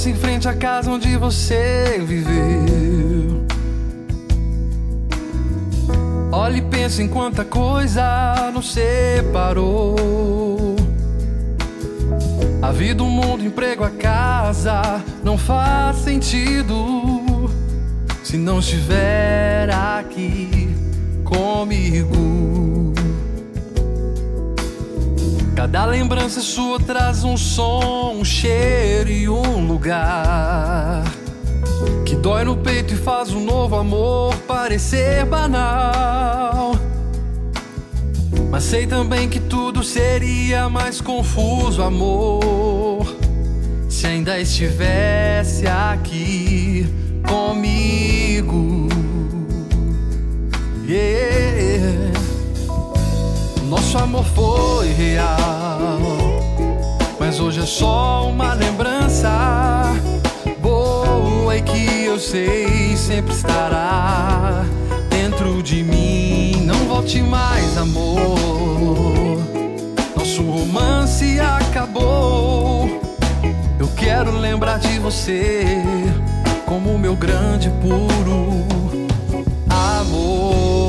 passo em frente à casa onde você viveu. Olha e pensa em quanta coisa nos separou. A vida, o mundo, emprego, a casa não faz sentido se não estiver aqui comigo. Cada lembrança sua traz um som, um cheiro e um lugar que dói no peito e faz um novo amor parecer banal. Mas sei também que tudo seria mais confuso, amor, se ainda estivesse aqui comigo. Yeah. Nosso amor foi real, mas hoje é só uma lembrança boa e que eu sei sempre estará dentro de mim. Não volte mais, amor. Nosso romance acabou. Eu quero lembrar de você como meu grande puro amor.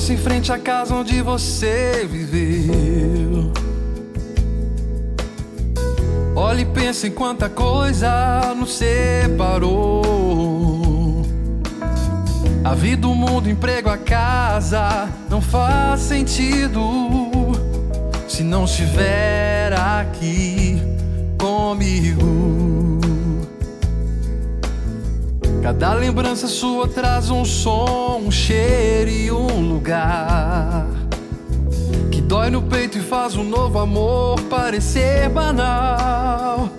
Passo em frente à casa onde você viveu. Olha e pensa em quanta coisa nos separou. A vida, o mundo, o emprego, a casa não faz sentido se não estiver aqui comigo. Cada lembrança sua traz um som, um cheiro e um lugar que dói no peito e faz um novo amor parecer banal.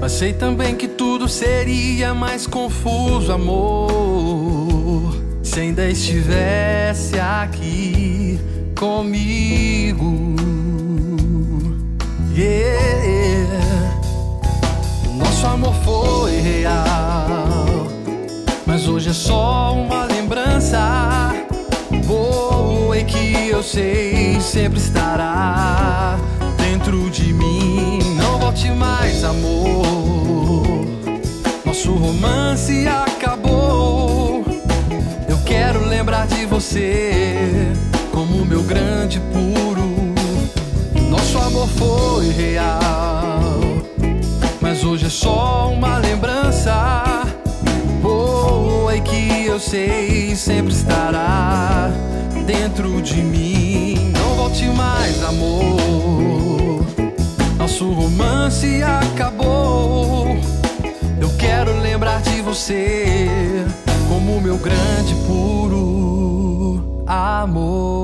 Mas sei também que tudo seria mais confuso, amor, se ainda estivesse aqui comigo. Yeah. Eu sei sempre estará dentro de mim. Não volte mais, amor. Nosso romance acabou. Eu quero lembrar de você como meu grande puro. Nosso amor foi real, mas hoje é só uma lembrança boa e que eu sei sempre estará dentro de mim. Não volte mais, amor. Nosso romance acabou. Eu quero lembrar de você como meu grande puro amor.